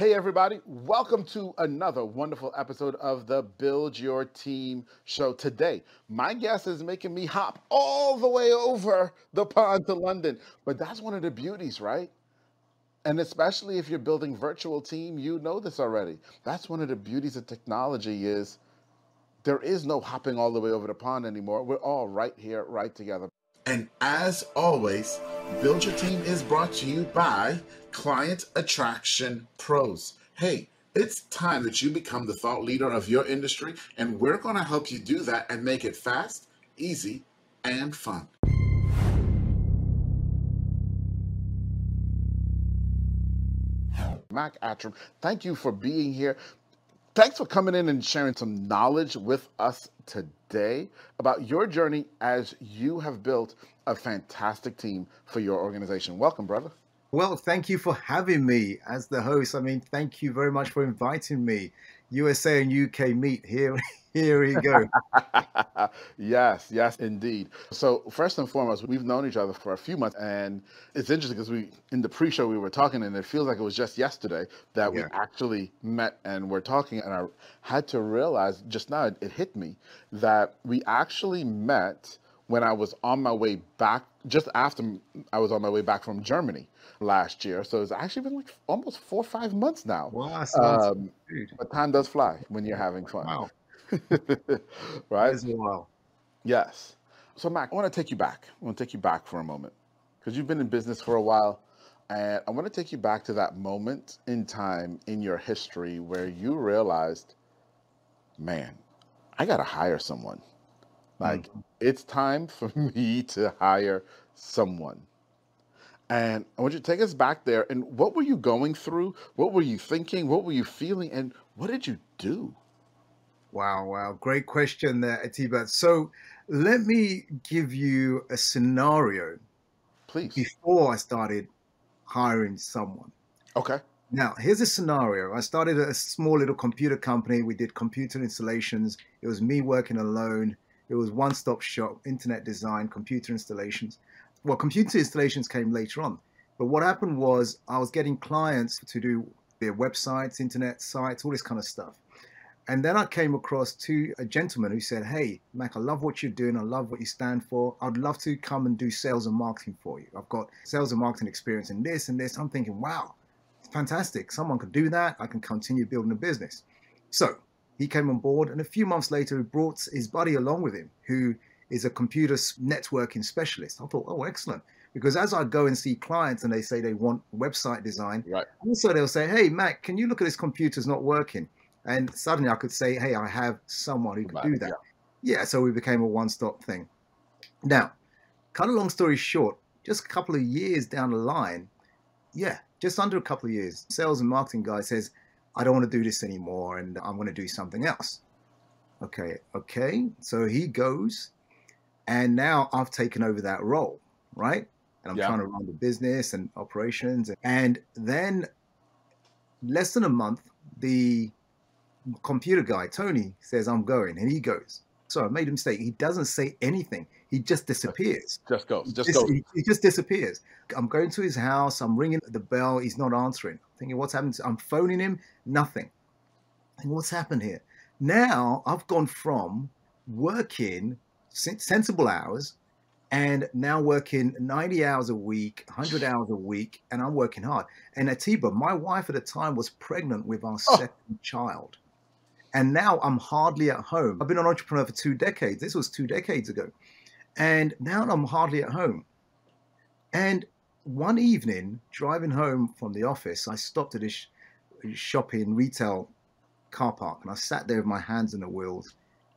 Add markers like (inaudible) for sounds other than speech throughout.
Hey, everybody, welcome to another wonderful episode of the Build Your Team show. Today, my guest is making me hop all the way over the pond to London, but that's one of the beauties, right? And especially if you're building virtual team, you know this already. That's one of the beauties of technology is there is no hopping all the way over the pond anymore. We're all right here, right together. And as always, Build Your Team is brought to you by Client Attraction Pros. Hey, it's time that you become the thought leader of your industry, and we're going to help you do that and make it fast, easy, and fun. Mac Attram, thank you for being here. Thanks for coming in and sharing some knowledge with us today about your journey as you have built a fantastic team for your organization. Welcome, brother. Well, thank you for having me as the host. I mean, thank you very much for inviting me. USA and UK meet here. (laughs) Here we go. (laughs) yes, yes, indeed. So first and foremost, we've known each other for a few months, and it's interesting because we in the pre-show we were talking, and it feels like it was just yesterday that yeah. we actually met and we're talking. And I had to realize just now it, it hit me that we actually met when I was on my way back, just after I was on my way back from Germany last year. So it's actually been like almost four or five months now. Wow, um, but time does fly when you're having fun. Wow. (laughs) right? Well. Yes. So Mac, I want to take you back. I want to take you back for a moment because you've been in business for a while. And I want to take you back to that moment in time in your history where you realized, man, I got to hire someone. Like, mm-hmm. it's time for (laughs) me to hire someone. And I want you to take us back there. And what were you going through? What were you thinking? What were you feeling? And what did you do? Wow, wow. Great question there, Atiba. So let me give you a scenario. Please. Before I started hiring someone. Okay. Now, here's a scenario. I started a small little computer company. We did computer installations. It was me working alone. It was one stop shop, internet design, computer installations. Well, computer installations came later on. But what happened was I was getting clients to do their websites, internet sites, all this kind of stuff. And then I came across to a gentleman who said, Hey, Mac, I love what you're doing. I love what you stand for. I'd love to come and do sales and marketing for you. I've got sales and marketing experience in this and this. I'm thinking, wow, fantastic. Someone could do that. I can continue building a business. So he came on board. And a few months later, he brought his buddy along with him, who is a computer networking specialist. I thought, oh, excellent. Because as I go and see clients and they say they want website design, right. also they'll say, hey, Mac, can you look at this computer's not working? And suddenly I could say, hey, I have someone who could do that. Yeah. yeah, so we became a one stop thing. Now, cut a long story short, just a couple of years down the line, yeah, just under a couple of years, sales and marketing guy says, I don't want to do this anymore and I'm going to do something else. Okay, okay. So he goes, and now I've taken over that role, right? And I'm yeah. trying to run the business and operations. And then less than a month, the computer guy, Tony, says, I'm going, and he goes. So I made a mistake. He doesn't say anything. He just disappears. Just goes. Just goes. He, he, just disappears. I'm going to his house. I'm ringing the bell. He's not answering. I'm thinking, what's happened? I'm phoning him. Nothing. And what's happened here? Now I've gone from working sensible hours and now working 90 hours a week, 100 hours a week, and I'm working hard. And Atiba, my wife at the time was pregnant with our oh. second child. And now I'm hardly at home. I've been an entrepreneur for two decades. This was two decades ago. And now I'm hardly at home. And one evening, driving home from the office, I stopped at this shopping retail car park and I sat there with my hands in the wheels,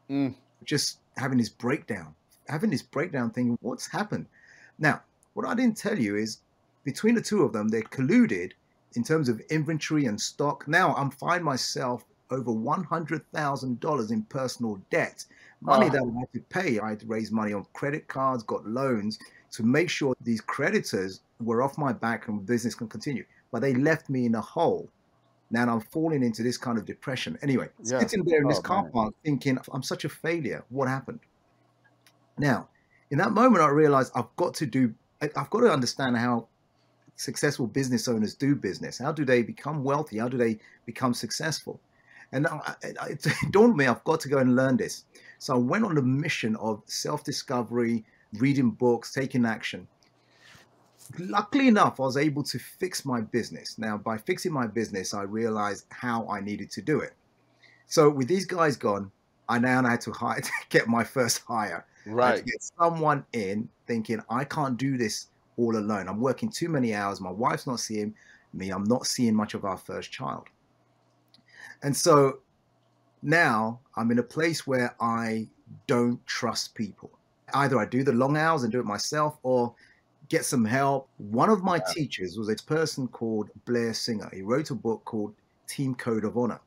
mm. just having this breakdown, having this breakdown thinking, what's happened? Now, what I didn't tell you is between the two of them, they colluded in terms of inventory and stock. Now I'm find myself over $100,000 in personal debt, money oh. that I had to pay. I had to raise money on credit cards, got loans to make sure these creditors were off my back and business can continue. But they left me in a hole. Now I'm falling into this kind of depression. Anyway, yeah. sitting there in this oh, car park thinking, I'm such a failure. What happened? Now, in that moment, I realized I've got to do, I've got to understand how successful business owners do business? How do they become wealthy? How do they become successful? And I, it (laughs) dawned on me, I've got to go and learn this. So I went on a mission of self discovery, reading books, taking action. Luckily enough, I was able to fix my business. Now, by fixing my business, I realized how I needed to do it. So, with these guys gone, I now had to hire (laughs) to get my first hire. Right. To get someone in thinking, I can't do this all alone. I'm working too many hours. My wife's not seeing me. I'm not seeing much of our first child. And so now I'm in a place where I don't trust people. Either I do the long hours and do it myself or get some help. One of my yeah. teachers was a person called Blair Singer. He wrote a book called Team Code of Honor.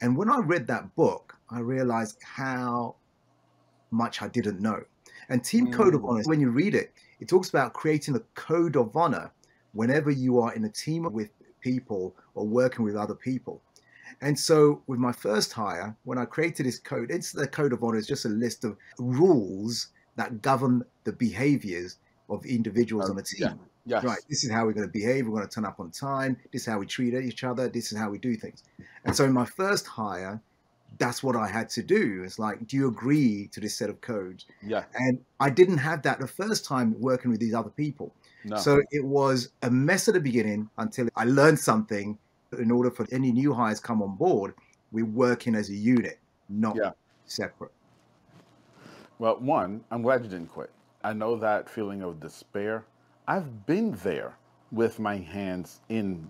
And when I read that book, I realized how much I didn't know. And Team mm. Code of mm. Honor, when you read it, it talks about creating a code of honor whenever you are in a team with people or working with other people. And so, with my first hire, when I created this code, it's the code of honor is just a list of rules that govern the behaviors of individuals on oh, a team. Yeah. Yes. Right. This is how we're going to behave. We're going to turn up on time. This is how we treat each other. This is how we do things. And so, in my first hire, that's what I had to do. It's like, do you agree to this set of codes? Yeah. And I didn't have that the first time working with these other people. No. So it was a mess at the beginning until I learned something. In order for any new hires come on board, we're working as a unit, not yeah. separate. Well, one, I'm glad you didn't quit. I know that feeling of despair. I've been there with my hands in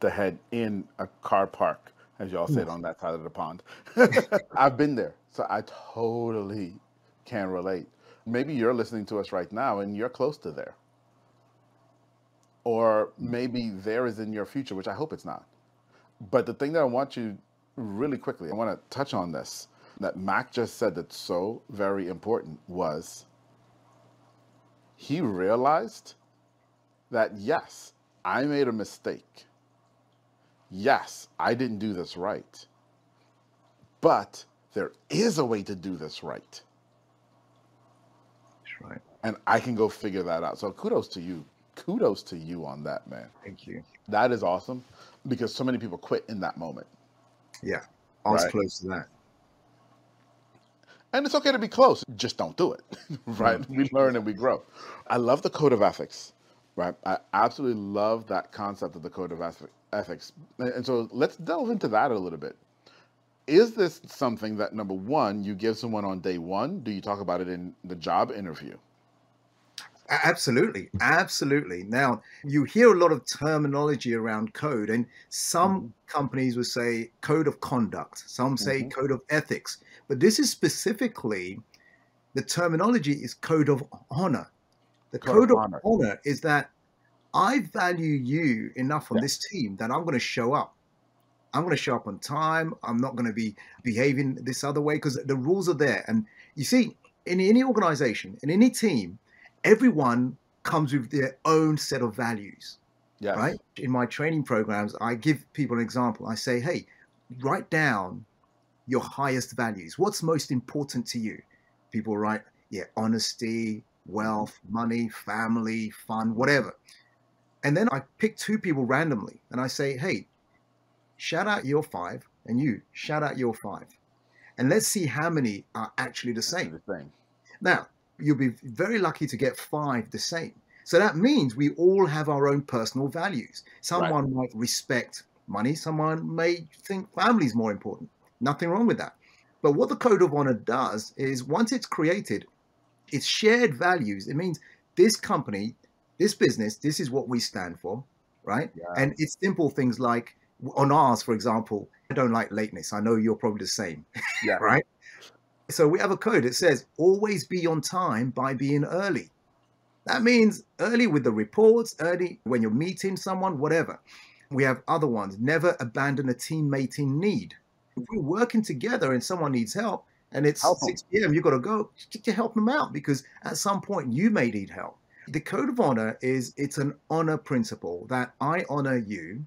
the head in a car park as y'all said on that side of the pond. (laughs) I've been there, so I totally can relate. Maybe you're listening to us right now and you're close to there. Or mm. maybe there is in your future, which I hope it's not. But the thing that I want you really quickly, I want to touch on this that Mac just said that's so very important was he realized that yes, I made a mistake yes, I didn't do this right, but there is a way to do this right. That's right. And I can go figure that out. So kudos to you. Kudos to you on that, man. Thank you. That is awesome because so many people quit in that moment. Yeah. I was right? close to that. And it's okay to be close, just don't do it. (laughs) right? Mm-hmm. We learn and we grow. I love the code of ethics right? I absolutely love that concept of the code of ethics. And so let's delve into that a little bit. Is this something that number one, you give someone on day one? Do you talk about it in the job interview? Absolutely, absolutely. Now, you hear a lot of terminology around code, and some mm-hmm. companies will say code of conduct, some say mm-hmm. code of ethics, but this is specifically the terminology is code of honor. The code, code of, honor. honor. is that I value you enough on yeah. this team that I'm going to show up. I'm going to show up on time. I'm not going to be behaving this other way because the rules are there. And you see, in any organization, in any team, everyone comes with their own set of values. Yes. Right. In my training programs, I give people an example. I say, hey, write down your highest values. What's most important to you? People write, yeah, honesty, wealth, money, family, fun, whatever. And then I pick two people randomly and I say, hey, shout out your five, and you shout out your five. And let's see how many are actually the same. The same. Now, you'll be very lucky to get five the same. So that means we all have our own personal values. Someone right. might respect money, someone may think family is more important. Nothing wrong with that. But what the Code of Honor does is once it's created, it's shared values. It means this company, this business, this is what we stand for, right? Yeah. And it's simple things like on ours, for example, I don't like lateness. I know you're probably the same. Yeah. (laughs) right? So we have a code that says always be on time by being early. That means early with the reports, early when you're meeting someone, whatever. We have other ones. Never abandon a teammate in need. If we're working together and someone needs help, and it's help 6 p.m. You've got to go to help them out because at some point you may need help. The code of honor is it's an honor principle that I honor you,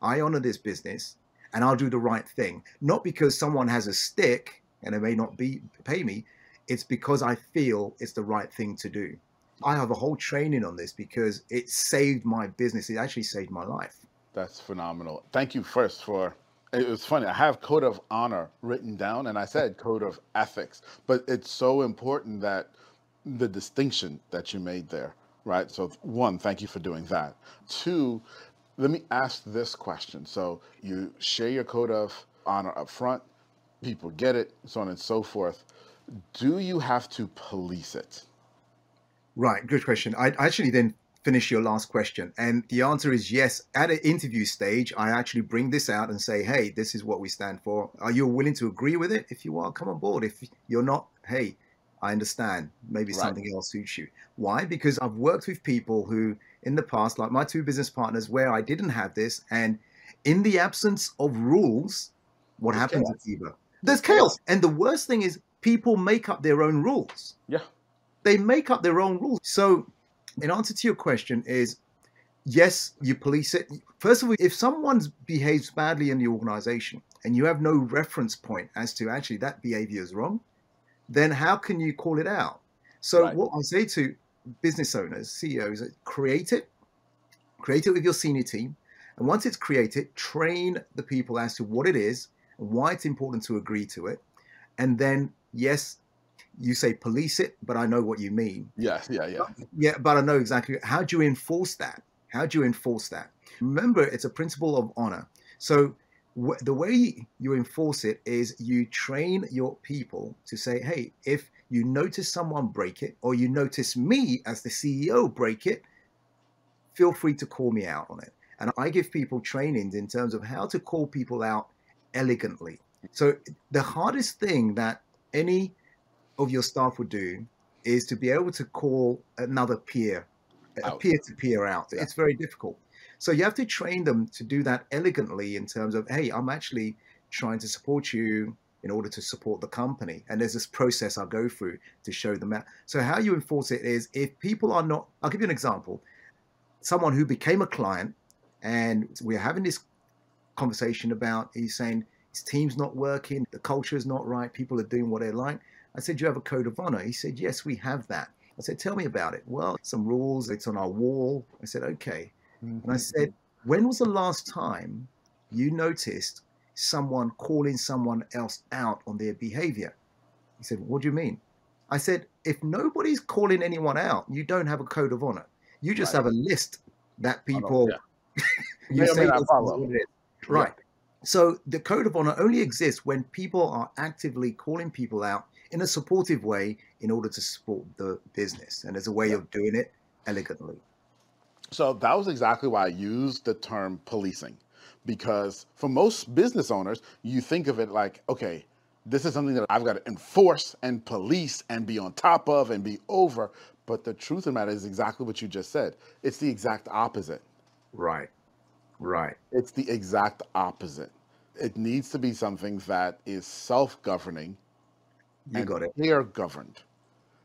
I honor this business, and I'll do the right thing. Not because someone has a stick and it may not be pay me. It's because I feel it's the right thing to do. I have a whole training on this because it saved my business. It actually saved my life. That's phenomenal. Thank you first for it was funny. I have code of honor written down and I said code of ethics, but it's so important that the distinction that you made there, right? So one, thank you for doing that. Two, let me ask this question. So you share your code of honor up front, people get it, so on and so forth. Do you have to police it? Right, good question. I actually then finish your last question. And the answer is yes. At an interview stage, I actually bring this out and say, hey, this is what we stand for. Are you willing to agree with it? If you are, come on board. If you're not, hey, I understand. Maybe right. something else suits you. Why? Because I've worked with people who, in the past, like my two business partners, where I didn't have this. And in the absence of rules, what happens at Eva? There's chaos. And the worst thing is, people make up their own rules. Yeah. They make up their own rules. So in answer to your question is yes, you police it. First of all, if someone behaves badly in the organization and you have no reference point as to actually that behavior is wrong, then how can you call it out? So right. what I say to business owners, CEOs, create it, create it with your senior team. And once it's created, train the people as to what it is, why it's important to agree to it. And then, yes, you say police it, but I know what you mean. Yeah, yeah, yeah. Yeah, but I know exactly how do you enforce that? How do you enforce that? Remember, it's a principle of honor. So w- the way you enforce it is you train your people to say, hey, if you notice someone break it, or you notice me as the CEO break it, feel free to call me out on it. And I give people trainings in terms of how to call people out elegantly. So the hardest thing that any of your staff would do is to be able to call another peer, a peer to peer out. Yeah. It's very difficult. So you have to train them to do that elegantly in terms of, hey, I'm actually trying to support you in order to support the company. And there's this process I'll go through to show them that. So how you enforce it is if people are not, I'll give you an example. Someone who became a client and we're having this conversation about, he's saying his team's not working, the culture is not right, people are doing what they like. I said, Do you have a code of honor? He said, Yes, we have that. I said, Tell me about it. Well, some rules, it's on our wall. I said, Okay. Mm-hmm. And I said, When was the last time you noticed someone calling someone else out on their behavior? He said, What do you mean? I said, If nobody's calling anyone out, you don't have a code of honor. You just right. have a list that people (laughs) you say follow. Right. So the code of honor only exists when people are actively calling people out in a supportive way in order to support the business. And there's a way yeah. of doing it elegantly. So that was exactly why I used the term policing, because for most business owners, you think of it like, okay, this is something that I've got to enforce and police and be on top of and be over. But the truth of the matter is exactly what you just said. It's the exact opposite. Right. Right. It's the exact opposite. It needs to be something that is self governing you got it. They are governed,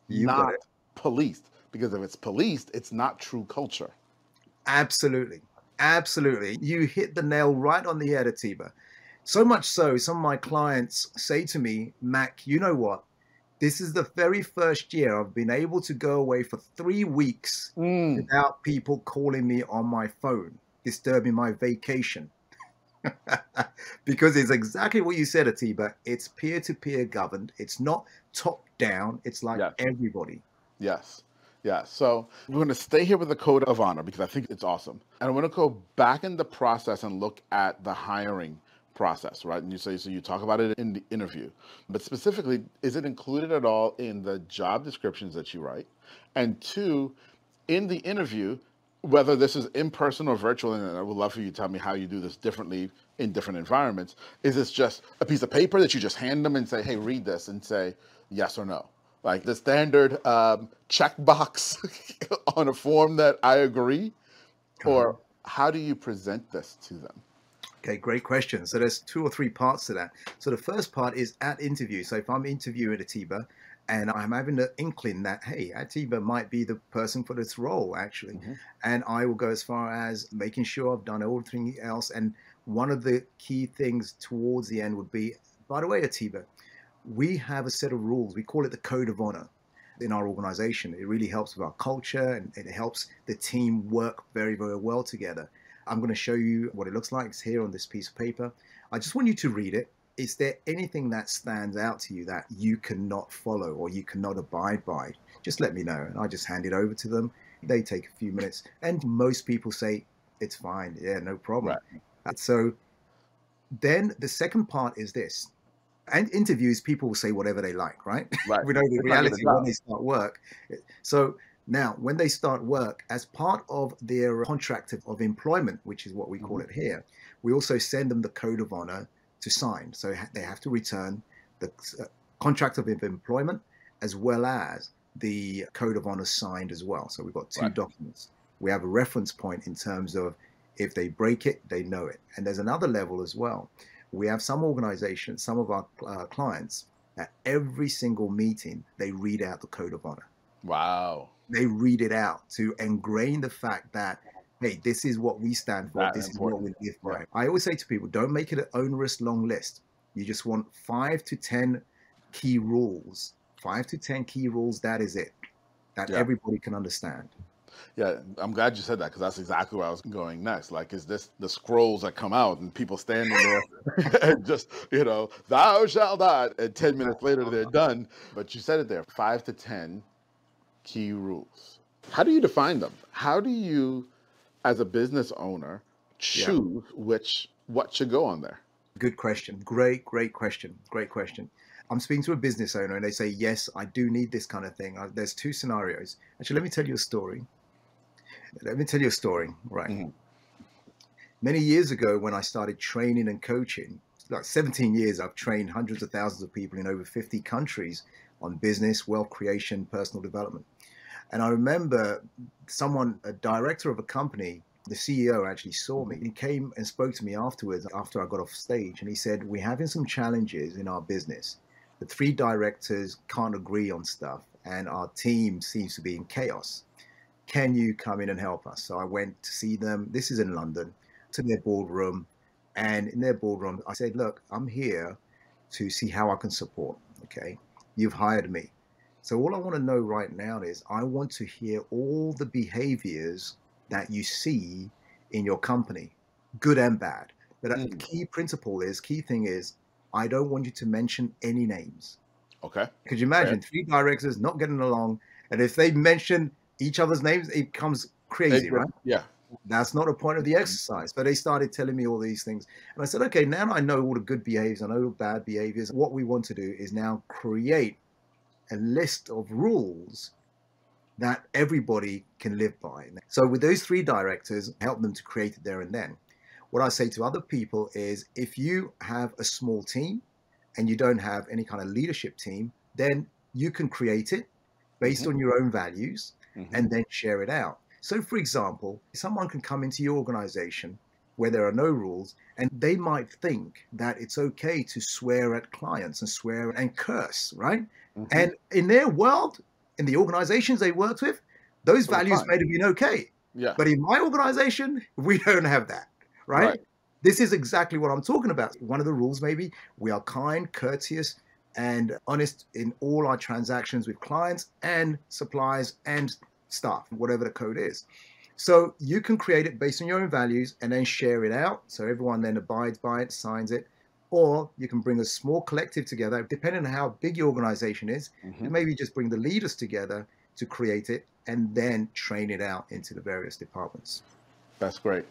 you not policed. Because if it's policed, it's not true culture. Absolutely. Absolutely. You hit the nail right on the head, Atiba. So much so, some of my clients say to me, Mac, you know what? This is the very first year I've been able to go away for three weeks mm. without people calling me on my phone, disturbing my vacation. (laughs) because it's exactly what you said, Atiba. It's peer to peer governed. It's not top down. It's like yes. everybody. Yes. Yeah, so we're going to stay here with the code of honor because I think it's awesome. And I want to go back in the process and look at the hiring process, right? And you say, so you talk about it in the interview, but specifically, is it included at all in the job descriptions that you write? And two, in the interview, whether this is in person or virtual, and I would love for you to tell me how you do this differently in different environments. Is this just a piece of paper that you just hand them and say, "Hey, read this," and say yes or no? Like the standard um, checkbox (laughs) on a form that I agree, or uh-huh. how do you present this to them? Okay, great question. So there's two or three parts to that. So the first part is at interview. So if I'm interviewing a Atiba, and I'm having the inkling that hey, Atiba might be the person for this role actually, mm-hmm. and I will go as far as making sure I've done everything else. And one of the key things towards the end would be, by the way, Atiba, we have a set of rules. We call it the code of honor, in our organization. It really helps with our culture and it helps the team work very, very well together. I'm going to show you what it looks like. It's here on this piece of paper. I just want you to read it. Is there anything that stands out to you that you cannot follow or you cannot abide by? Just let me know. And I just hand it over to them. They take a few minutes. And most people say, it's fine. Yeah, no problem. Right. So then the second part is this. And interviews, people will say whatever they like, right? Right. (laughs) we know the reality when they start work. So now, when they start work, as part of their contract of employment, which is what we call mm-hmm. it here, we also send them the code of honor to sign. So they have to return the uh, contract of employment as well as the code of honor signed as well. So we've got two right. documents. We have a reference point in terms of if they break it, they know it. And there's another level as well. We have some organizations, some of our uh, clients, at every single meeting, they read out the code of honor. Wow. They read it out to ingrain the fact that, hey, this is what we stand for. this important. is what we live by. Yeah. I always say to people, don't make it an onerous long list. You just want five to 10 key rules. Five to 10 key rules, that is it. That yeah. everybody can understand. Yeah, I'm glad you said that because that's exactly where I was going next. Like, is this the scrolls that come out and people standing there (laughs) and just, you know, thou shalt not, and 10 minutes later they're done. But you said it there five to 10 key rules. How do you define them? How do you, as a business owner, choose yeah. which what should go on there? Good question. Great, great question. Great question. I'm speaking to a business owner and they say, Yes, I do need this kind of thing. Uh, there's two scenarios. Actually, let me tell you a story. Let me tell you a story. Right. Mm-hmm. Many years ago, when I started training and coaching, like 17 years, I've trained hundreds of thousands of people in over 50 countries on business, wealth creation, personal development. And I remember someone, a director of a company, the CEO actually saw me. He came and spoke to me afterwards after I got off stage and he said, We're having some challenges in our business. The three directors can't agree on stuff and our team seems to be in chaos. Can you come in and help us? So I went to see them. This is in London, to their boardroom. And in their boardroom, I said, Look, I'm here to see how I can support. Okay. You've hired me. So all I want to know right now is I want to hear all the behaviors that you see in your company, good and bad. But mm. the key principle is, key thing is, I don't want you to mention any names. Okay. Could you imagine three directors not getting along, and if they mention each other's names, it becomes crazy, right? Yeah. That's not a point of the exercise. But they started telling me all these things. And I said, okay, now I know all the good behaviors, I know the bad behaviors. What we want to do is now create a list of rules that everybody can live by. So with those three directors, help them to create it there and then. What I say to other people is if you have a small team and you don't have any kind of leadership team, then you can create it based mm-hmm. on your own values mm-hmm. and then share it out. So for example, someone can come into your organization where there are no rules and they might think that it's okay to swear at clients and swear and curse, right? Mm-hmm. And in their world, in the organizations they worked with, those values may have been okay. Yeah. But in my organization, (laughs) we don't have that, right? right? This is exactly what I'm talking about. One of the rules, maybe, we are kind, courteous, and honest in all our transactions with clients and suppliers and staff, whatever the code is. So you can create it based on your own values and then share it out. So everyone then abides by it, signs it, or you can bring a small collective together, depending on how big your organization is, mm-hmm. maybe just bring the leaders together to create it and then train it out into the various departments. That's great.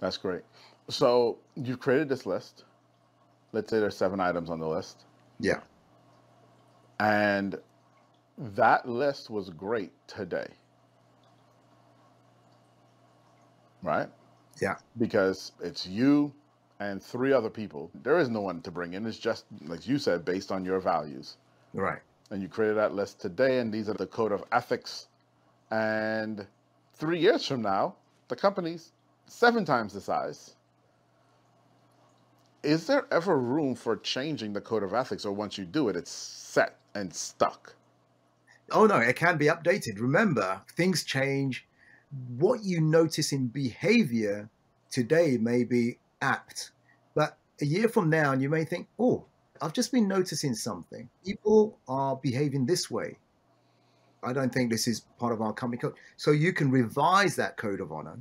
That's great. So you've created this list. Let's say there's seven items on the list. Yeah. And that list was great today. Right? Yeah. Because it's you, and three other people. There is no one to bring in. It's just, like you said, based on your values. Right. And you created that list today, and these are the code of ethics. And three years from now, the company's seven times the size. Is there ever room for changing the code of ethics, or once you do it, it's set and stuck? Oh, no, it can be updated. Remember, things change. What you notice in behavior today may be apt. But a year from now, and you may think, oh, I've just been noticing something. People are behaving this way. I don't think this is part of our company code. So you can revise that code of honor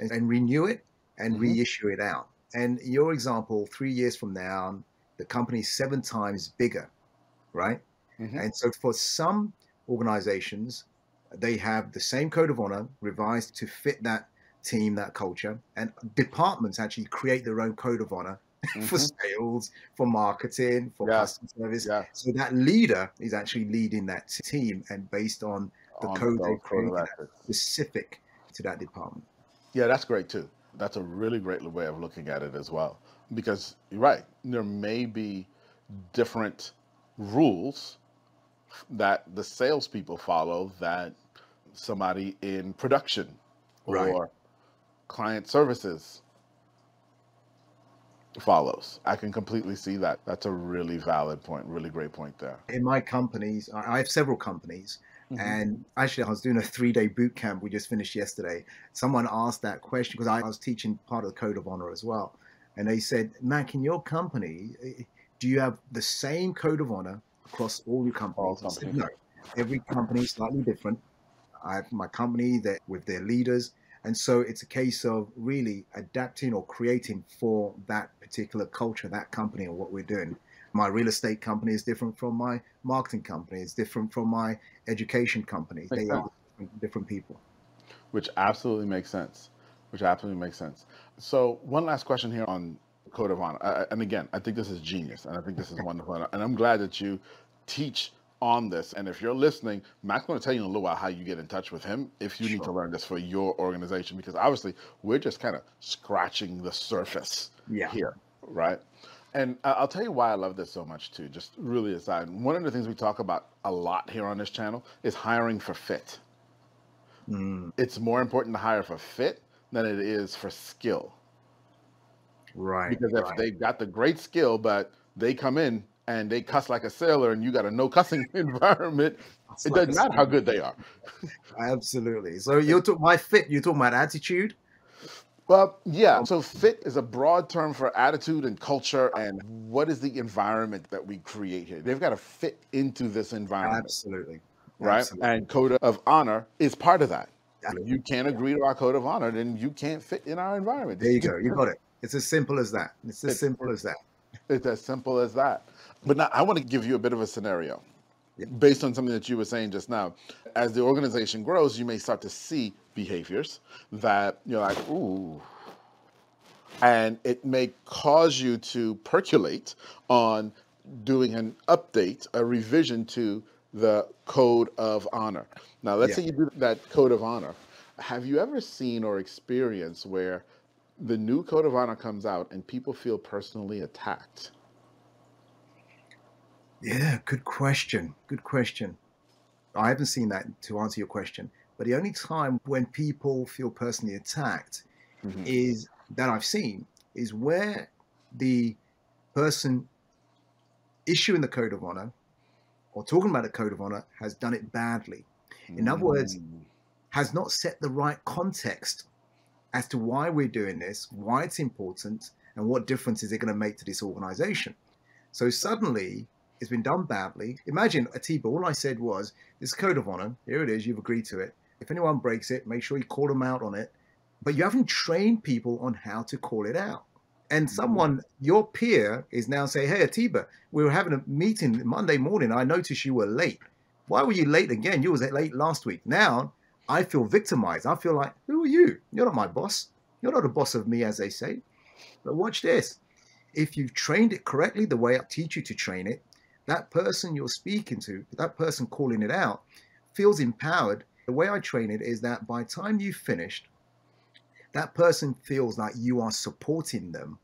and, and renew it and Mhm. reissue it out. And your example, three years from now, the company is seven times bigger, right? Mhm. And so for some organizations, they have the same code of honor revised to fit that team, that culture, and departments actually create their own code of honor (laughs) for Mhm. sales, for marketing, for Yeah. customer service. Yeah. So that leader is actually leading that team and based on the On code they created specific to that department. Yeah, that's great too. That's a really great way of looking at it as well. Because you're right, there may be different rules that the salespeople follow that somebody in production Right. or client services follows. I can completely see that. That's a really valid point, really great point there. In my companies, I have several companies, Mhm. and actually, I was doing a three day boot camp we just finished yesterday. Someone asked that question because I was teaching part of the code of honor as well. And they said, Mac, in your company, eh, do you have the same code of honor across all your companies? Said, companies. no. Every company is slightly different. I have my company that with their leaders. And so it's a case of really adapting or creating for that particular culture, that company, or what we're doing. My real estate company is different from my marketing company. It's different from my education company. Makes They are different, different people. which absolutely makes sense. Which absolutely makes sense. So, one last question here on code of honor, uh, and again, I think this is genius, and I think this is wonderful, and I'm glad that you teach on this. And if you're listening, Mac's going to tell you in a little while how you get in touch with him if you need to Sure. learn this for your organization, because obviously we're just kind of scratching the surface Yeah. here, right? And I- I'll tell you why I love this so much too. Just really aside, one of the things we talk about a lot here on this channel is hiring for fit Mm, it's more important to hire for fit than it is for skill. Right. Because if right. they got the great skill, but they come in and they cuss like a sailor and you got a no cussing (laughs) environment, It's it like doesn't matter how good they are. Absolutely. So you're talking my fit. You're talking about attitude. Well, yeah. Um, so fit is a broad term for attitude and culture and what is the environment that we create here. They've got to fit into this environment, Absolutely. right? Absolutely. And code of honor is part of that. If you can't agree to our code of honor, then you can't fit in our environment. There you go. You got it. It's as simple as that. It's as It- simple as that. It's as simple as that. But now I want to give you a bit of a scenario Yeah. based on something that you were saying just now. As the organization grows, you may start to see behaviors that you're like, ooh. And it may cause you to percolate on doing an update, a revision to the code of honor. Now, let's Yeah. say you do that code of honor. Have you ever seen or experienced where the new code of honor comes out and people feel personally attacked? Yeah, good question. Good question. I haven't seen that to answer your question, but the only time when people feel personally attacked Mhm. is that I've seen is where the person issuing the code of honor or talking about the code of honor has done it badly, In other words, Mm. has not set the right context as to why we're doing this, why it's important, and what difference is it going to make to this organization. So suddenly it's been done badly. Imagine Atiba, all I said was, this code of honor, here it is, you've agreed to it. If anyone breaks it, make sure you call them out on it. But you haven't trained people on how to call it out. And mm-hmm. someone, your peer, is now saying, Hey, Atiba, we were having a meeting Monday morning. I noticed you were late. Why were you late again? You was late last week. Now I feel victimized. I feel like, who are you? You're not my boss. You're not a boss of me, as they say. But watch this. If you've trained it correctly, the way I teach you to train it, that person you're speaking to, that person calling it out, feels empowered. The way I train it is that by the time you've finished, that person feels like you are supporting them,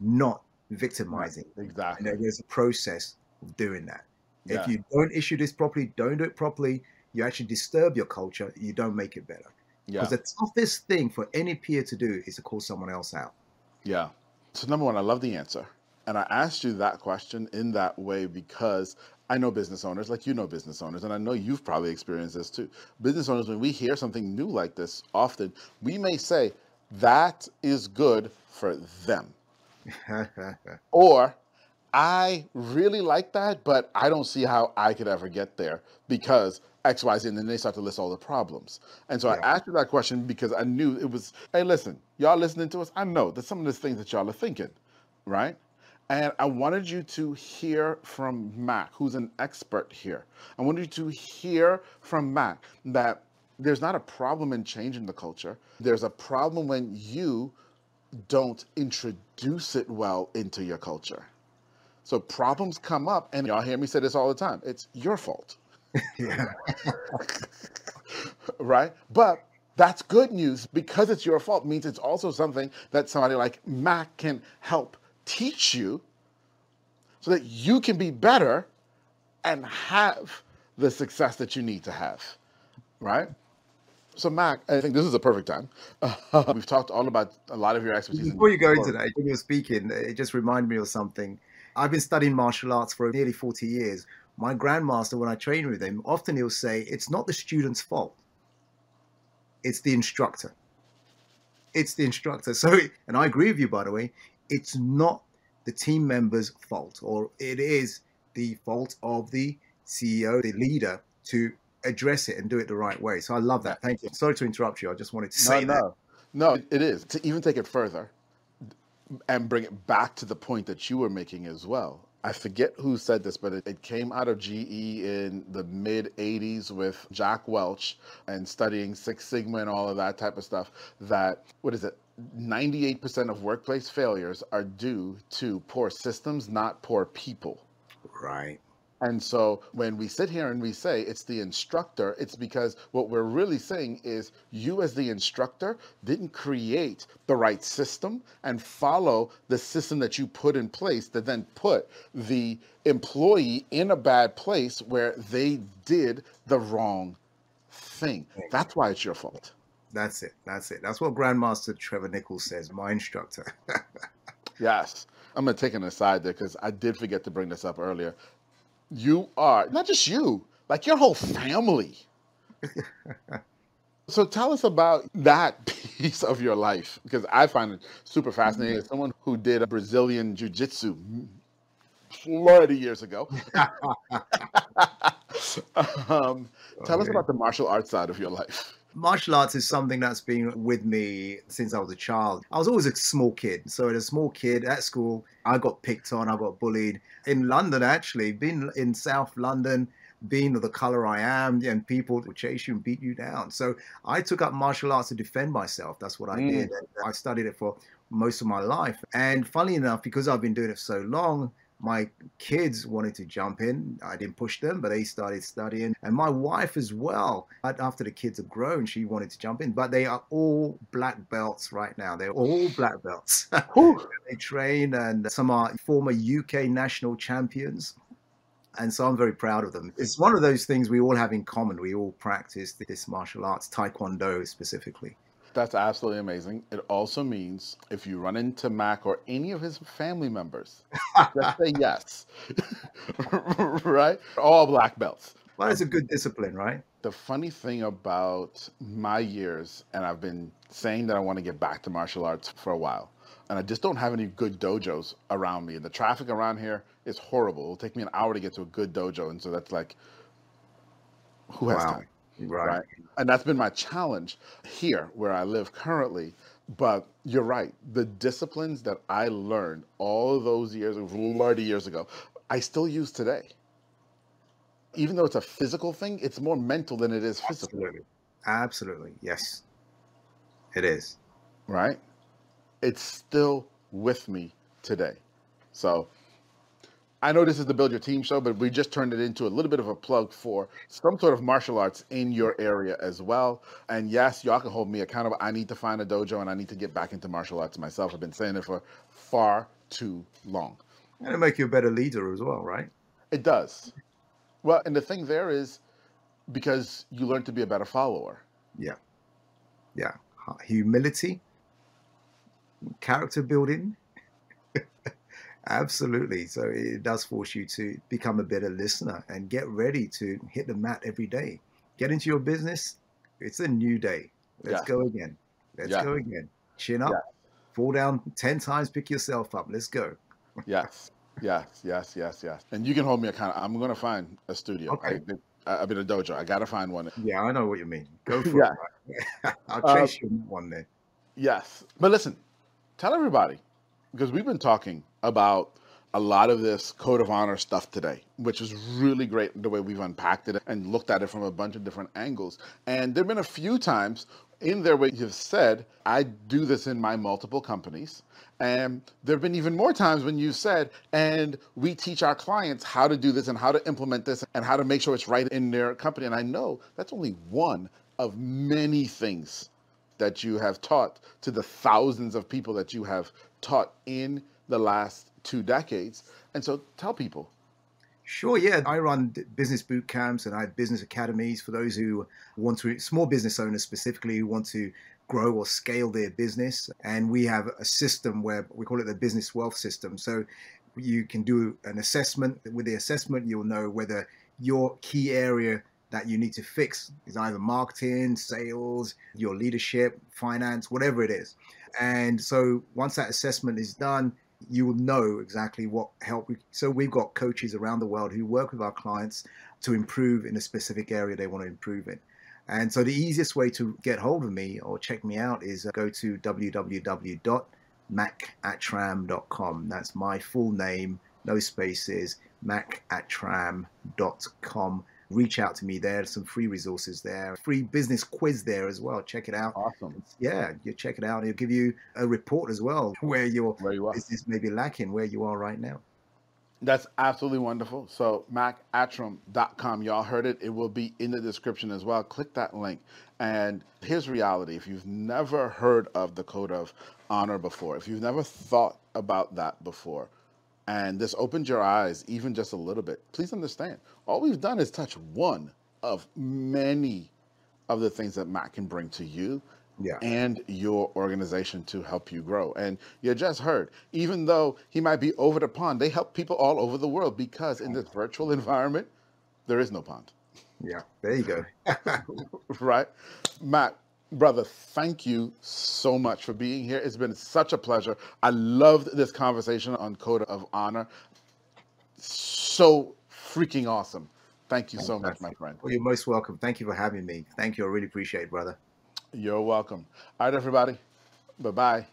not victimizing. Exactly. And there's a process of doing that. Yeah. If you don't issue this properly, don't do it properly, you actually disturb your culture, you don't make it better. yeah. Because the toughest thing for any peer to do is to call someone else out. Yeah. So number one, I love the answer. And I asked you that question in that way because I know business owners, like you know business owners, and I know you've probably experienced this too. Business owners, when we hear something new like this, often we may say, that is good for them. (laughs) Or I really like that, but I don't see how I could ever get there because X, Y, Z, and then they start to list all the problems. And so Yeah. I asked you that question because I knew it was, hey, listen, y'all listening to us, I know that some of the things that y'all are thinking, right? And I wanted you to hear from Mac, who's an expert here. I wanted you to hear from Mac that there's not a problem in changing the culture. There's a problem when you don't introduce it well into your culture. So problems come up, and y'all hear me say this all the time. It's your fault, (laughs) Yeah. (laughs) right? But that's good news because it's your fault means it's also something that somebody like Mac can help teach you so that you can be better and have the success that you need to have, right? So Mac, I think this is a perfect time. (laughs) we've talked all about a lot of your expertise. Before you go into that, when you were speaking, it just reminded me of something. I've been studying martial arts for nearly 40 years. My grandmaster, when I train with him, often he'll say, it's not the student's fault. It's the instructor. It's the instructor. (laughs) So, and I agree with you, by the way, it's not the team member's fault, or it is the fault of the CEO, the leader, to address it and do it the right way. So I love that. Thank you. Sorry to interrupt you. I just wanted to say no, that. no, no, it- it is to even take it further and bring it back to the point that you were making as well. I forget who said this, but it, it came out of GE in the mid 80s with Jack Welch and studying Six Sigma and all of that type of stuff. That, what is it? 98% of workplace failures are due to poor systems, not poor people. Right. And so when we sit here and we say it's the instructor, it's because what we're really saying is you, as the instructor, didn't create the right system and follow the system that you put in place that then put the employee in a bad place where they did the wrong thing. That's why it's your fault. That's it. That's it. That's what Grandmaster Trevor Nichols says, my instructor. (laughs) Yes. I'm going to take an aside there because I did forget to bring this up earlier. You are, not just you, like your whole family. (laughs) so tell us about that (laughs) piece of your life because I find it super fascinating. As someone who did a Brazilian jiu jitsu Florida years ago, (laughs) um, tell us about the martial arts side of your life. Martial arts is something that's been with me since I was a child. I was always a small kid. So, as a small kid at school, I got picked on, I got bullied. In London, actually, being in South London, being of the color I am, and people would chase you and beat you down. So, I took up martial arts to defend myself. That's what I Mm. did. I studied it for most of my life. And funny enough, because I've been doing it so long, my kids wanted to jump in. I didn't push them, but they started studying. And my wife as well, after the kids have grown, she wanted to jump in. But they are all black belts right now. They're all black belts. (laughs) They train, and some are former UK national champions. And so I'm very proud of them. It's one of those things we all have in common. We all practice this martial arts, Taekwondo specifically. That's absolutely amazing. It also means if you run into Mac or any of his family members, just say (laughs) yes. (laughs) right? All black belts. Well, it's a good discipline, right? The funny thing about my years, and I've been saying that I want to get back to martial arts for a while, and I just don't have any good dojos around me. And the traffic around here is horrible. It'll take me an hour to get to a good dojo. And so that's like, who has Wow. time? Right. right? And that's been my challenge here where I live currently. But you're right. The disciplines that I learned all those years, 30 years ago, I still use today. Even though it's a physical thing, it's more mental than it is physical, Absolutely. Absolutely. Yes. It is. right? It's still with me today. So I know this is the Build Your Team show, but we just turned it into a little bit of a plug for some sort of martial arts in your area as well. And yes, y'all can hold me accountable. I need to find a dojo and I need to get back into martial arts myself. I've been saying it for far too long. And it'll make you a better leader as well, right? It does. Well, and the thing there is because you learn to be a better follower. Yeah. Yeah. Humility, character building. Absolutely. So it does force you to become a better listener and get ready to hit the mat every day. Get into your business. It's a new day. Let's Yeah. go again. Let's Yeah. go again. Chin up, Yeah. fall down 10 times, pick yourself up. Let's go. Yes. Yes, yes, yes, yes. And you can hold me accountable. I'm going to find a studio. Okay. I, I mean, a dojo. I got to find one. Yeah, I know what you mean. Go (laughs) for Yeah. it. (laughs) I'll Uh, chase you one there. Yes. But listen, tell everybody, because we've been talking about a lot of this code of honor stuff today, which is really great the way we've unpacked it and looked at it from a bunch of different angles. And there have been a few times in there where you've said, I do this in my multiple companies. And there have been even more times when you've said, and we teach our clients how to do this and how to implement this and how to make sure it's right in their company. And I know that's only one of many things that you have taught to the thousands of people that you have taught in the last two decades. And so tell people. Sure, yeah. I run business boot camps and I have business academies for those who want to, small business owners specifically, who want to grow or scale their business. And we have a system where we call it the business wealth system. So you can do an assessment. With the assessment, you'll know whether your key area that you need to fix is either marketing, sales, your leadership, finance, whatever it is. And so once that assessment is done, you will know exactly what help. We, so we've got coaches around the world who work with our clients to improve in a specific area they want to improve in. And so the easiest way to get hold of me or check me out is uh, go to www.macattram.com. That's my full name, no spaces, macattram.com. Reach out to me there. Some free resources there, free business quiz there as well. Check it out. Awesome. Yeah, you check it out. It'll give you a report as well (laughs) where your Where you are. business may be lacking, where you are right now. That's absolutely wonderful. So macattram.com, y'all heard it. It will be in the description as well. Click that link. And here's reality. If you've never heard of the code of honor before, if you've never thought about that before, and this opened your eyes even just a little bit, please understand, all we've done is touch one of many of the things that Mac can bring to you Yeah. and your organization to help you grow. And you just heard, even though he might be over the pond, they help people all over the world because in this virtual (laughs) environment, there is no pond, Yeah. There you go. (laughs) right? Mac, brother, thank you so much for being here. It's been such a pleasure. I loved this conversation on Code of Honor. So freaking awesome. Thank you so much, my friend. Well, you're most welcome. Thank you for having me. Thank you. I really appreciate it, brother. You're welcome. All right, everybody. Bye bye.